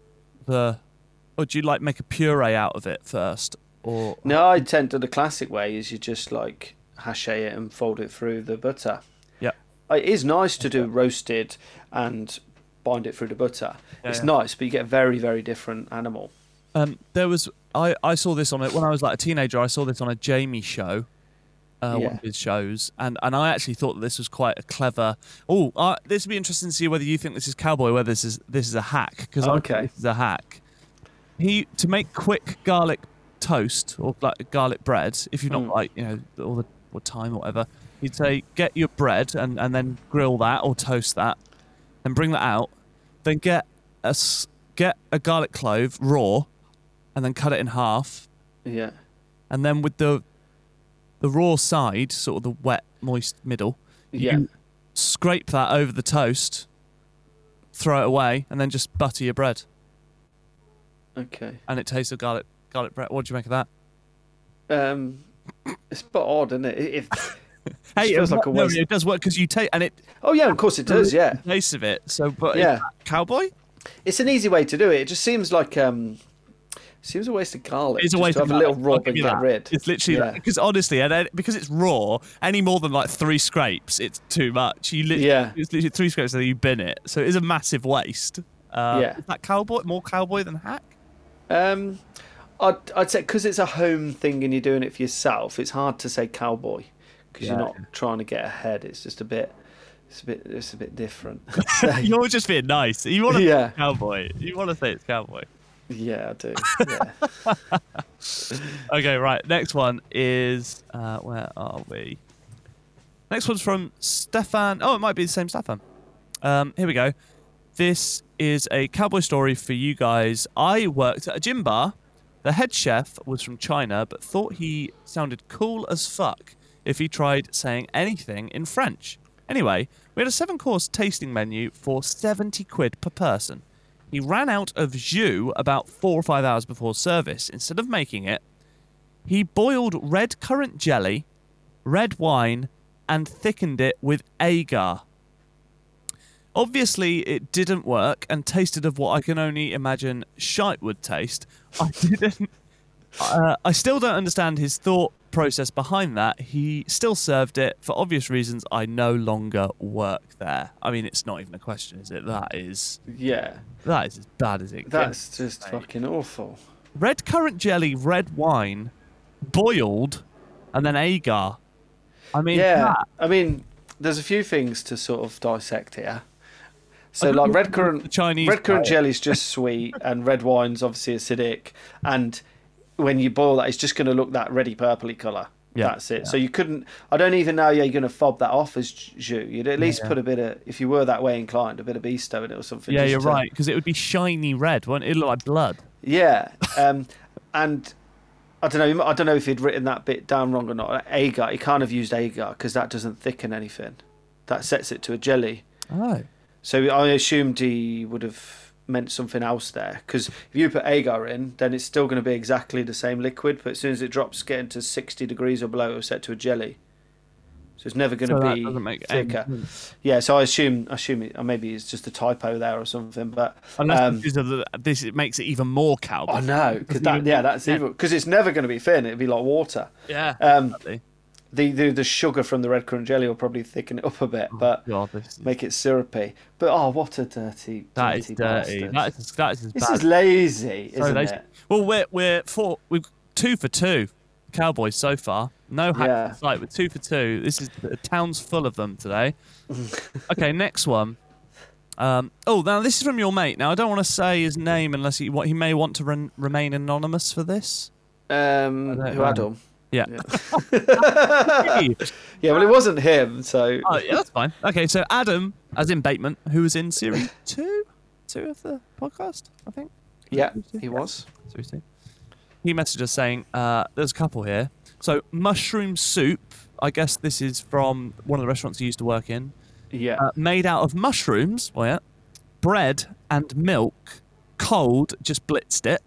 the, or do you like make a puree out of it first, or No, I tend to the classic way is you just like hache it and fold it through the butter. Yeah. Uh, it is nice to do roasted and bind it through the butter. Yeah, it's yeah. nice, but you get a very very different animal. Um, there was I, I saw this on it when I was like a teenager. I saw this on a Jamie show, uh, one of his shows, and, and I actually thought that this was quite a clever. Oh, uh, this would be interesting to see whether you think this is cowboy, whether this is this is a hack because Okay. this is a hack. He to make quick garlic toast or like garlic bread. If you're not Mm. like you know all the or time or whatever, you'd say get your bread and, and then grill that or toast that, then bring that out, then get a get a garlic clove raw, and then cut it in half, Yeah, and then with the the raw side, sort of the wet, moist middle, yeah, you scrape that over the toast, throw it away, and then just butter your bread, okay. and it tastes of garlic garlic bread. What do you make of that? Um, it's a bit odd, isn't it? If Hey, feels it, like a no, waste. it does work because you take and it oh yeah, of course it does. Yeah, taste of it. So, but Yeah. cowboy. it's an easy way to do it. It just seems like um, seems a waste of garlic. It's a waste of a little. Rub and get rid. It's literally Yeah. because honestly, and then- because it's raw, any more than like three scrapes, it's too much. You literally, Yeah. it's literally three scrapes and then you bin it. So it is a massive waste. Uh, Yeah. Is that cowboy more cowboy than hack? Um, I'd, I'd say because it's a home thing and you're doing it for yourself, it's hard to say cowboy because Yeah. you're not trying to get ahead. It's just a bit, it's a bit, it's a bit different. (laughs) You're just being nice. You want to Yeah. cowboy. You want to say it's cowboy. yeah, I do. Yeah. (laughs) Okay, right. Next one is uh, where are we? Next one's from Stefan. Oh, it might be the same Stefan. Um, here we go. This is a cowboy story for you guys. I worked at a gym bar. The head chef was from China, but thought he sounded cool as fuck if he tried saying anything in French. Anyway, we had a seven course tasting menu for 70 quid per person. He ran out of jus about four or five hours before service. Instead of making it, he boiled red currant jelly, red wine, and thickened it with agar. Obviously, it didn't work and tasted of what I can only imagine shite would taste. I (laughs) didn't. Uh, I still don't understand his thought process behind that. He still served it for obvious reasons. I no longer work there. I mean, it's not even a question, is it? That is Yeah, that is as bad as it that's gets. That's just mate. fucking awful. red currant jelly, red wine, boiled, and then agar. I mean, yeah, that- I mean, there's a few things to sort of dissect here. So, like red currant, Chinese red currant diet- jelly's just sweet, and red wine's obviously acidic. And when you boil that, it's just going to look that ready purpley colour. Yeah, That's it. So you couldn't. I don't even know. Yeah, you're going to fob that off as jus. You'd at least Yeah. put a bit of, if you were that way inclined, a bit of Bisto in it or something. Yeah, you're to- right because it would be shiny red. Wouldn't it? It'd look like blood. Yeah, um, and I don't know. I don't know if he'd written that bit down wrong or not. Agar, he can't have used agar because that doesn't thicken anything. That sets it to a jelly. Oh, So I assumed he would have meant something else there. Because if you put agar in, then it's still going to be exactly the same liquid. But as soon as it drops, getting to sixty degrees or below, it'll set to a jelly. So it's never going so to be thicker. Yeah. So I assume, I assume, it, maybe it's just a typo there or something. But Unless Um, this, this it makes it even more cowboy. I know because that, yeah, that's evil. Because it's never going to be thin. It'd be like water. Yeah. Um, exactly. The, the the sugar from the red currant jelly will probably thicken it up a bit, but God, is, make it syrupy. But oh, what a dirty, that is dirty dirty. bastard. That is that is this bad. is lazy, So isn't lazy. it? Well, we're we're four. We've two for two. Cowboys so far. No hack Yeah. sight. We're two for two. This is the town's full of them today. (laughs) okay, next one. Um, oh, now this is from your mate. Now I don't want to say his name unless he what he may want to ren- remain anonymous for this. Um, I who. Adam? Yeah. Yeah. (laughs) yeah, well, it wasn't him, so Oh, yeah, that's fine. Okay, so Adam, as in Bateman, who was in series (clears throat) two, two of the podcast, I think. yeah, he was. Series two. He messaged us saying, uh, "There's a couple here. So mushroom soup. I guess this is from one of the restaurants he used to work in. Yeah, Uh, made out of mushrooms. Oh yeah. Bread and milk. Cold. Just blitzed it.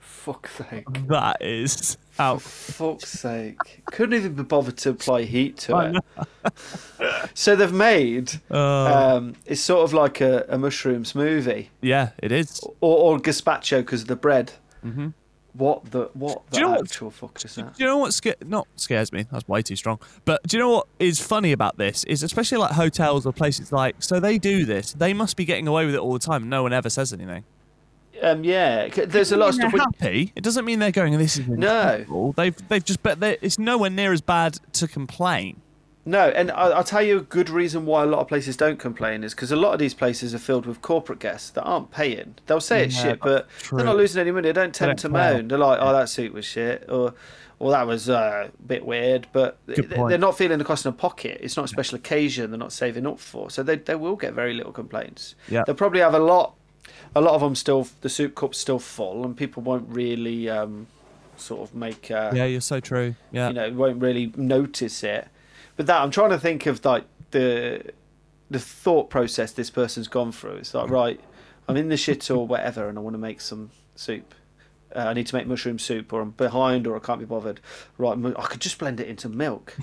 fuck's sake. That is out. Fuck's sake. Couldn't even be bothered to apply heat to I it. (laughs) so they've made Uh, um, it's sort of like a, a mushroom smoothie yeah, it is. or, or gazpacho because of the bread. hmm What the what the Do you know what- actual fuck is that? Do you know what sca- not scares me? That's way too strong. But do you know what is funny about this? Is especially like hotels or places like so they do this. They must be getting away with it all the time, and no one ever says anything. Um, yeah, there's a lot of stuff. happy. It doesn't mean they're going. This is No. They've they've just but they- it's nowhere near as bad to complain. No, and I, I'll tell you a good reason why a lot of places don't complain is because a lot of these places are filled with corporate guests that aren't paying. They'll say it's Yeah, shit, but true. they're not losing any money. They don't tend don't to moan. They're like, "Oh, that suit was shit," or "Or that was uh, a bit weird." But Good they- point. they're not feeling the cost in a pocket. It's not a special occasion. They're not saving up for, so they they will get very little complaints. Yeah. They'll probably have a lot. A lot of them still the soup cup's still full, and people won't really um, sort of make. Uh, Yeah, you're so true. Yeah. you know won't really notice it but that i'm trying to think of like the the thought process this person's gone through it's like right i'm in the shit or (laughs) whatever and i want to make some soup uh, i need to make mushroom soup or i'm behind or i can't be bothered right i could just blend it into milk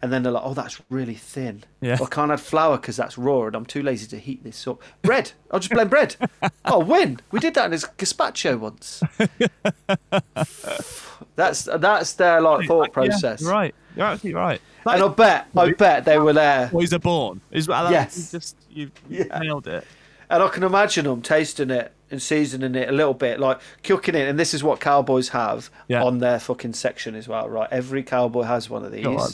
and then they're like oh that's really thin Yeah. or I can't add flour because that's raw and i'm too lazy to heat this up bread i'll just blend bread (laughs) oh win we did that in this gazpacho once that's that's their like thought process Yeah, you're right. You're absolutely right. and I bet, I bet they were there. Boys are born. Is that Yes. you just you Yeah. nailed it. And I can imagine them tasting it and seasoning it a little bit, like cooking it. And this is what cowboys have Yeah. on their fucking section as well, right? Every cowboy has one of Go on.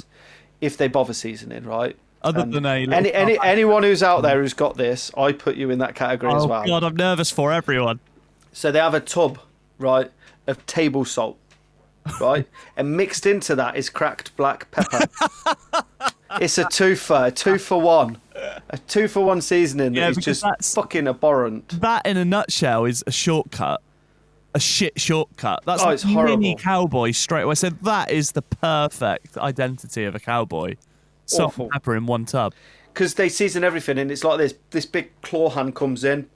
If they bother seasoning, right? Other And than a any, any anyone who's out there who's got this, I put you in that category Oh as well. god, I'm nervous for everyone. So they have a tub, right, of table salt, right, (laughs) and mixed into that is cracked black pepper. (laughs) it's a two for a two for one A two for one seasoning Yeah, that is just that's- fucking abhorrent. That, in a nutshell, is a shortcut. A shit shortcut. That's Oh, like it's horrible. mini cowboy straight away. So that is the perfect identity of a cowboy. Salt and pepper in one tub. Because they season everything, and it's like this: this big claw hand comes in,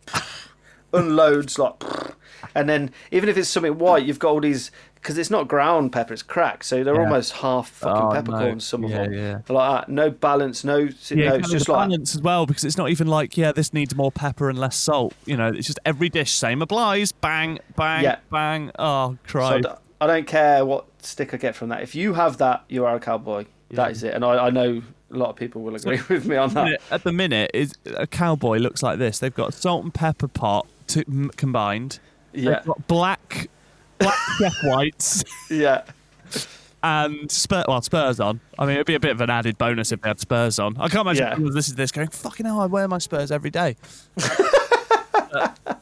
(laughs) unloads like, (laughs) and then even if it's something white, you've got all these because it's not ground pepper; it's cracked, so they're Yeah. almost half fucking Oh, peppercorns. Some of Yeah, them, yeah. They're like that. No balance, no, Yeah, no. It's just like balance as well because it's not even like yeah this needs more pepper and less salt. You know, it's just every dish same applies. Bang, bang, Yeah. bang. Oh, So I don't care what stick I get from that. If you have that, you are a cowboy. That is it. And I, I know a lot of people will agree (laughs) with me on that. At the minute, is a cowboy looks like this. They've got salt and pepper pot to, m- combined. Yeah, black, black whites yeah. and spur, well spurs on. I mean, it'd be a bit of an added bonus if they had spurs on. I can't imagine Yeah. people this is this going fucking hell. I wear my spurs every day. (laughs)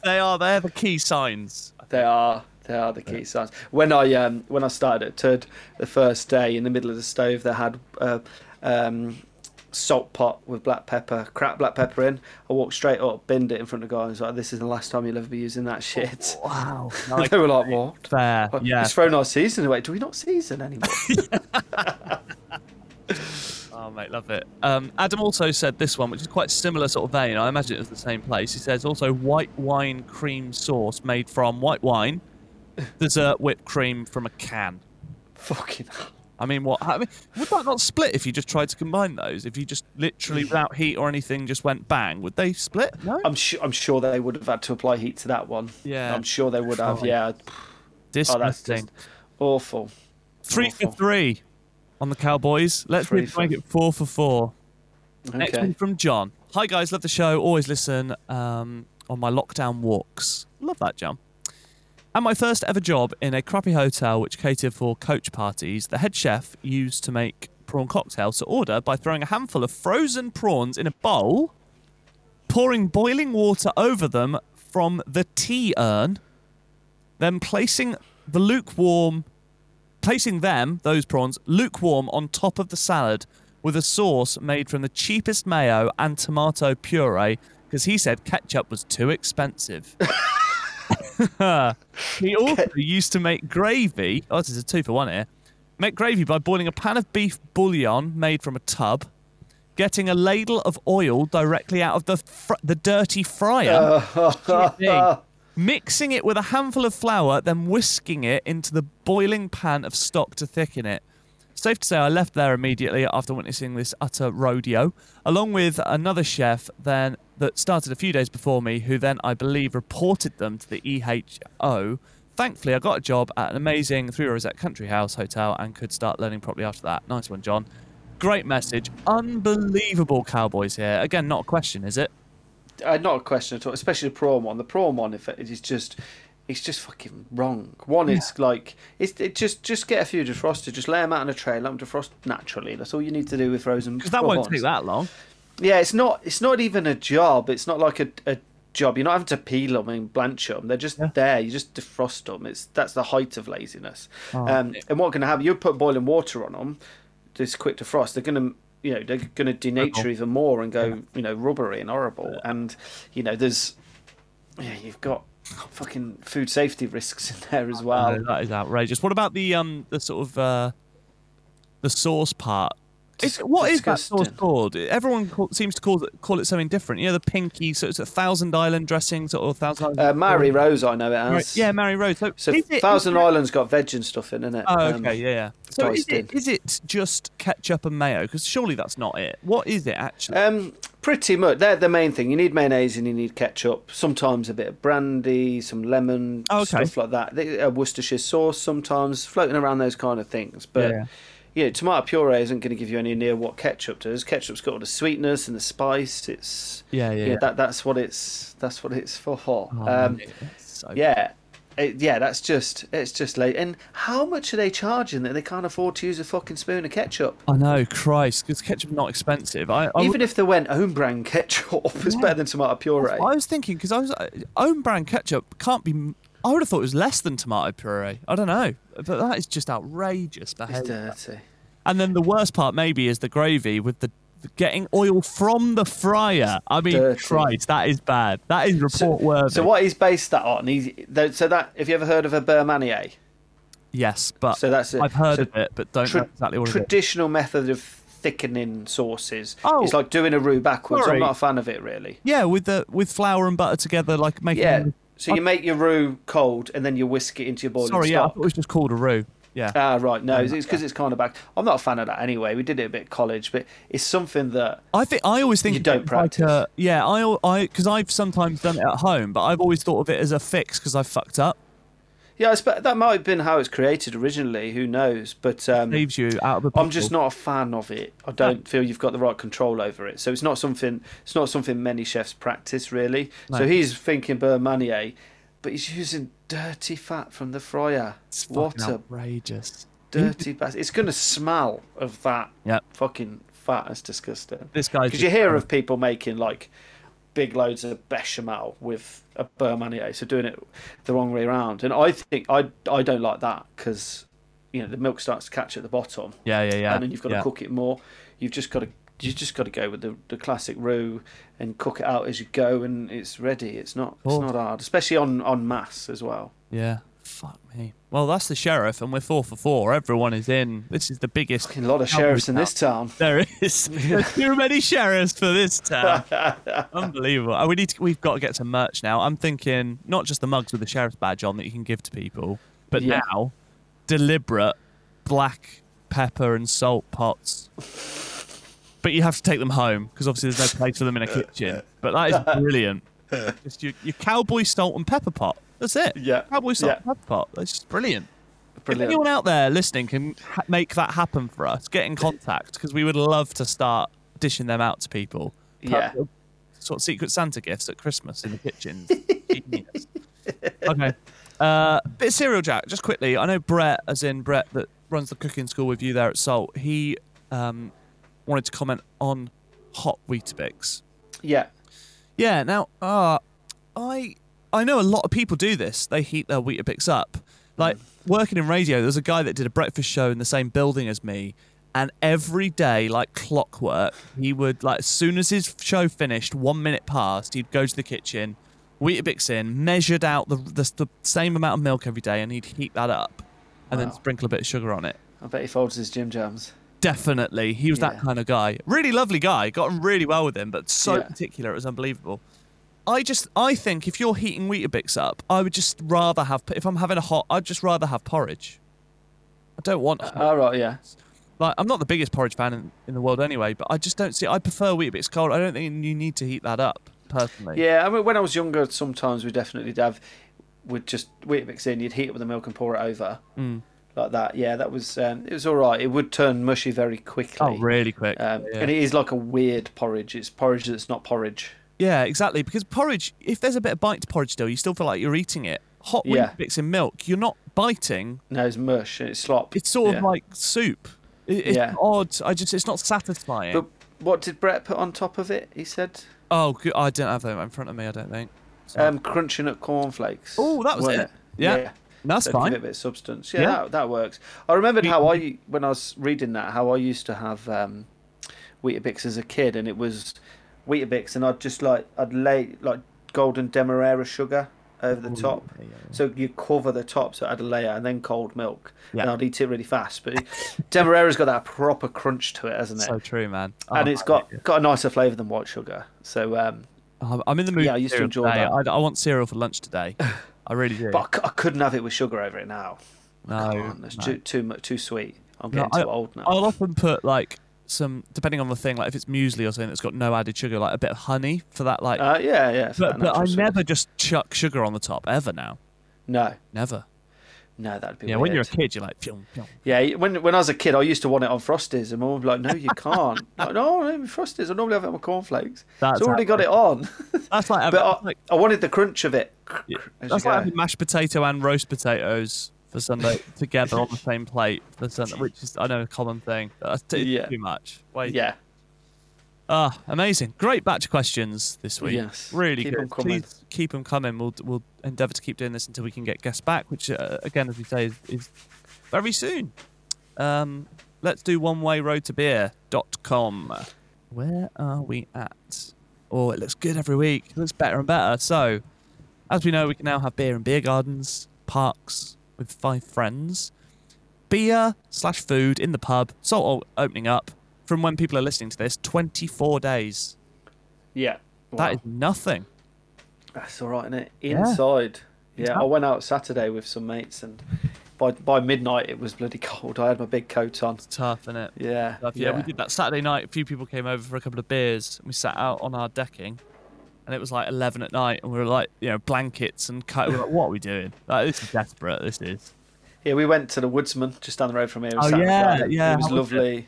They are. They're the key signs. They are. They are the key signs. When I um when I started at Tud, the first day in the middle of the stove, they had uh, um salt pot with black pepper, cracked black pepper in. I walked straight up, binned it in front of the guy, was like, "This is the last time you'll ever be using that shit." Wow. (laughs) they were like, "What?" fair. Yeah. It's thrown our season away. Do we not season anymore? (laughs) (laughs) Oh, mate, love it. Um, Adam also said this one, which is quite similar sort of vein. I imagine it was the same place. He says also white wine cream sauce made from white wine, dessert whipped cream from a can. Fucking hell. I mean, what? I mean, would that not split if you just tried to combine those? If you just literally, without heat or anything, just went bang, would they split? No. I'm sure. I'm sure they would have had to apply heat to that one. Yeah. I'm sure they would have. Yeah. Oh, that's Disgusting. just awful. Three for three on the Cowboys. Let's Three make it four for four. Okay. Next one from John. Hi guys, love the show. Always listen um, on my lockdown walks. Love that, John. At my first ever job in a crappy hotel which catered for coach parties, the head chef used to make prawn cocktails to order by throwing a handful of frozen prawns in a bowl, pouring boiling water over them from the tea urn, then placing the lukewarm placing them, those prawns, lukewarm on top of the salad with a sauce made from the cheapest mayo and tomato puree because he said ketchup was too expensive. (laughs) he (laughs) also used to make gravy. Oh, this is a two for one here. Make gravy by boiling a pan of beef bouillon made from a tub, getting a ladle of oil directly out of the fr- the dirty fryer (laughs) mixing it with a handful of flour, then whisking it into the boiling pan of stock to thicken it. Safe to say, I left there immediately after witnessing this utter rodeo, along with another chef then that started a few days before me, who then I believe reported them to the EHO. Thankfully, I got a job at an amazing Three Rosette Country House hotel and could start learning properly after that. Nice one, John. Great message. Unbelievable Cowboys here. Again, not a question, is it? Uh, not a question at all, especially the prawn one. The prawn one, if it is just, it's just fucking wrong. One, it's like it's it just just get a few defrosted, just lay them out on a tray, let them defrost naturally. That's all you need to do with frozen. Because that won't prawns. take that long. Yeah, it's not. It's not even a job. It's not like a, a job. You're not having to peel them and blanch them. They're just Yeah. there. You just defrost them. It's that's the height of laziness. Oh, um, and what can happen? You put boiling water on them. This quick defrost. They're gonna. You know they're going to denature even more and go, you know, rubbery and horrible. And you know, there's, yeah, you've got fucking food safety risks in there as well. No, that is outrageous. What about the um the sort of uh the sauce part? It's, Dis- what is that sauce called? Everyone call, seems to call it call it something different. You know, the pinky, so it's a Thousand Island dressing, sort of Thousand Island. Uh, Mary Rose, I know it as. Right, yeah, Mary Rose. So, So it- Thousand is it- Islands got veg and stuff in, it. Oh, Um, okay, yeah, yeah. So is diced it, in. is it just ketchup and mayo? Because surely that's not it. What is it actually? Um, pretty much. They're the main thing. You need mayonnaise and you need ketchup. Sometimes a bit of brandy, some lemon, Oh, okay. stuff like that. A Worcestershire sauce sometimes, floating around those kind of things. But Yeah. Yeah, tomato puree isn't going to give you any near what ketchup does. Ketchup's got all the sweetness and the spice. It's yeah, yeah. that that's what it's that's what it's for. Oh, um, so yeah. It, yeah, that's just it's just late. And how much are they charging that they can't afford to use a fucking spoon of ketchup? I know, Christ, because ketchup's not expensive. I, I Even if they went own brand (laughs) ketchup, it's Yeah. better than tomato puree. I was thinking because I was uh, own brand ketchup can't be. I would have thought it was less than tomato puree. I don't know, but that is just outrageous It's dirty. And then the worst part maybe is the gravy with the getting oil from the fryer. I mean, Dirty. Christ, that is bad. That is report worthy. So what he's based that on? He's so that have you ever heard of a beurre manié? Yes, but So that's it. I've heard So of it, but don't tra- know exactly what traditional method of thickening sauces. Oh. it's like doing a roux backwards. Sorry. I'm not a fan of it really. Yeah, with the with flour and butter together, like making. Yeah. So you make your roux cold and then you whisk it into your boiling Sorry, yeah, I stock. thought it was just called a roux. Yeah. Ah, right. No, it's because it's kind of back. I'm not a fan of that anyway. We did it a bit at college, but it's something that I think I always think You of don't it as like practice. a- yeah, I I because I've sometimes done it at home, but I've always thought of it as a fix because I fucked up. Yeah, that might have been how it's created originally. Who knows? But um, Saves you out of the. I'm just not a fan of it. I don't feel you've got the right control over it. So it's not something. It's not something many chefs practice really. No. So he's thinking beurre manié, but he's using dirty fat from the fryer. It's what outrageous. dirty bastard! It's gonna smell of that Yep. fucking fat. That's disgusting. This guy. Because you hear of people making like big loads of bechamel with a beurre so doing it the wrong way around. And I think I I don't like that because you know the milk starts to catch at the bottom, Yeah, yeah, yeah. and then you've got yeah. to cook it more. You've just got to you just got to go with the, the classic roux and cook it out as you go, and it's ready. It's not it's Cool. not hard, especially on on mass as well. Yeah. Fuck me. Well, that's the sheriff, and we're four for four. Everyone is in. This is the biggest. Fucking lot of sheriffs in this town. There is. (laughs) There's too many sheriffs for this town. (laughs) Unbelievable. Oh, we need to, we've got to get some merch now. I'm thinking not just the mugs with the sheriff's badge on that you can give to people, but Yeah. now deliberate black pepper and salt pots. But you have to take them home because obviously there's no place for them in a (laughs) kitchen. But that is brilliant. Just your, your cowboy salt and pepper pot. That's it. Yeah. Cowboy salt Yeah. pepper pot. That's just brilliant. brilliant. If anyone out there listening can ha- make that happen for us, get in contact because we would love to start dishing them out to people. Yeah. Sort of secret Santa gifts at Christmas in the kitchens. (laughs) Okay. Uh, bit of Cereal Chat. Just quickly, I know Brett, as in Brett that runs the cooking school with you there at Salt. He um, wanted to comment on hot Weetabix. Yeah. Yeah. Now, uh, I I know a lot of people do this. They heat their Weetabix up. Like working in radio, there's a guy that did a breakfast show in the same building as me, and every day, like clockwork, he would like as soon as his show finished, one minute passed, he'd go to the kitchen, Weetabix in, measured out the the, the same amount of milk every day, and he'd heat that up, and then sprinkle a bit of sugar on it. I bet he folds his gym jams. Definitely, he was that kind of guy. Really lovely guy. Got on really well with him, but so Yeah. particular, it was unbelievable. I just, I think if you're heating Weetabix up, I would just rather have. If I'm having a hot, I'd just rather have porridge. I don't want. hot- All right. Yeah. like, I'm not the biggest porridge fan in, in the world anyway, but I just don't see. I prefer Weetabix cold. I don't think you need to heat that up personally. Yeah, I mean, when I was younger, sometimes we definitely did have, would just Weetabix in, you'd heat it with the milk and pour it over Mm. like that. Yeah, that was um, it was all right. It would turn mushy very quickly. Oh, really quick. Um, yeah. And it is like a weird porridge. It's porridge that's not porridge. Yeah, exactly. Because porridge, if there's a bit of bite to porridge still, you still feel like you're eating it. Hot Yeah. Weetabix in milk, you're not biting. No, it's mush and it's slop. It's sort Yeah. of like soup. It, it's Yeah. odd. I just, it's not satisfying. But what did Brett put on top of it? He said oh. I don't have them in front of me. I don't think. So- um, crunching up cornflakes. Oh, that was wasn't it. Yeah. yeah. that's So fine. It a bit of substance. Yeah, Yeah. That, that works. I remembered how I, when I was reading that, how I used to have um, Weetabix as a kid, and it was Weetabix, and I'd just like I'd lay like golden demerara sugar over the Ooh, top. yeah, yeah. So you cover the top, so had a layer, and then cold milk. Yeah. And I'd eat it really fast. But (laughs) demerara's got that proper crunch to it, hasn't it? So true, man. and Oh, it's I got it. got a nicer flavour than white sugar. So, um, I'm- in the mood. Yeah, I used to enjoy today. that. I, I want cereal for lunch today. I really do. but I, c- I couldn't have it with sugar over it now. no. It's no. too too much too sweet. I'm No, getting too old now. I'll often put like some, depending on the thing, like if it's muesli or something that's got no added sugar, like a bit of honey for that, like. Uh, yeah, yeah. but but I sweet. never just chuck sugar on the top ever now. No, Never. no, that'd be Yeah, weird. when you're a kid, you're like. Yeah, when when I was a kid, I used to want it on Frosties, and Mum would be like, "No, you (laughs) can't." like, no, no, Frosties. I normally have it on my cornflakes. That's it's already got it on. (laughs) That's like, (laughs) but I, like I wanted the crunch of it. Yeah, that's like having mashed potato and roast potatoes for Sunday together on the (laughs) same plate for Sunday, which is I know a common thing. That's too, Yeah. too much. Wait. Yeah, Ah, amazing! Great batch of questions this week. Yes. really Keep good. Please keep them coming. We'll we'll endeavour to keep doing this until we can get guests back, which uh, again, as we say, is, is very soon. Um, let's do one way road to beer.com. Where are we at? Oh, it looks good every week. It looks better and better. So, as we know, we can now have beer in beer gardens, parks with five friends, beer slash food in the pub. Salt opening up from when people are listening to this. Twenty-four days. Yeah. That is nothing. That's all right, isn't it? Inside. Yeah, I went out Saturday with some mates, and by by midnight it was bloody cold. I had my big coat on. It's tough, isn't it? Yeah, Tough. Yeah, we did that Saturday night. A few people came over for a couple of beers. And we sat out on our decking, and it was like eleven at night, and we were like, you know, blankets and cut. We were like, what are we doing? Like, this is desperate. This is. Yeah, we went to the Woodsman just down the road from here. Oh, yeah, Friday. yeah, It was how was lovely.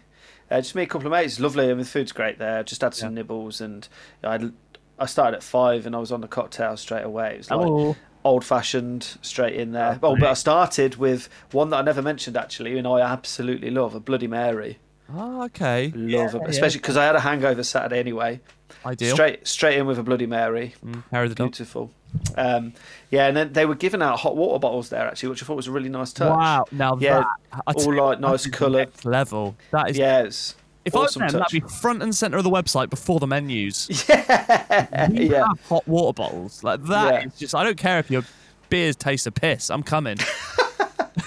Uh, just me a couple of mates. Lovely, and the food's great there. Just had some Yeah. nibbles, and I I started at five, and I was on the cocktail straight away. It was like Oh, old fashioned straight in there. Oh, but I started with one that I never mentioned actually, and I absolutely love a Bloody Mary. oh okay. Love Yeah, it, especially because I had a hangover Saturday anyway. Ideal. Straight straight in with a Bloody Mary. Mm, carry the dog. Beautiful. Um, yeah, and then they were giving out hot water bottles there actually, which I thought was a really nice touch. Wow. Now Yeah, that all like nice colour. level. That is. Yeah, it's If I was awesome them, touch. that'd be front and center of the website before the menus. (laughs) yeah, We yeah. have hot water bottles like that. Yeah. is just. I don't care if your beers taste of piss. I'm coming. (laughs)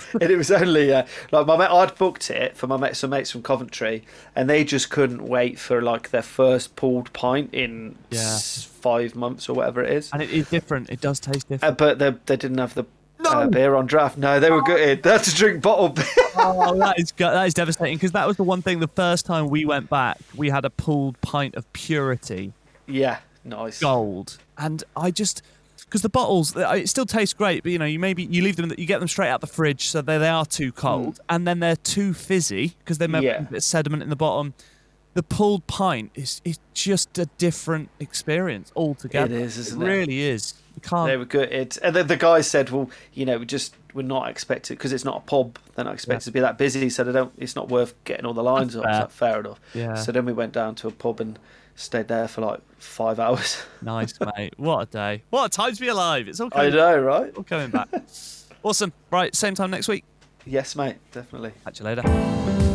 (laughs) and it was only uh, like my mate. I'd booked it for my mate, some mates from Coventry, and they just couldn't wait for like their first pulled pint in Yeah. five months or whatever it is. and it is different. It does taste different. Uh, but they they didn't have the uh, beer on draft. No, they were good. They had to drink bottled beer. oh, (laughs) that is that is devastating because that was the one thing. The first time we went back, we had a pulled pint of purity yeah, nice. gold, and I just because the bottles uh, it still tastes great, but you know you maybe you leave them you get them straight out the fridge, so they they are too cold, and then they're too fizzy because they may Yeah. have a bit of sediment in the bottom. The pulled pint is is just a different experience altogether. It is, isn't it it? really is. You can't. They were good. It, and the, the guy said, "Well, you know, we just we're not expected because it's not a pub. They're not expected Yeah. to be that busy, so they don't. It's not worth getting all the lines That's up. fair. So fair enough. Yeah. So then we went down to a pub and stayed there for like five (laughs) hours. Nice, mate. What a day. What a time to be alive. It's all I know, right? all coming back. (laughs) awesome. Right, same time next week. Yes, mate, definitely. Catch you later.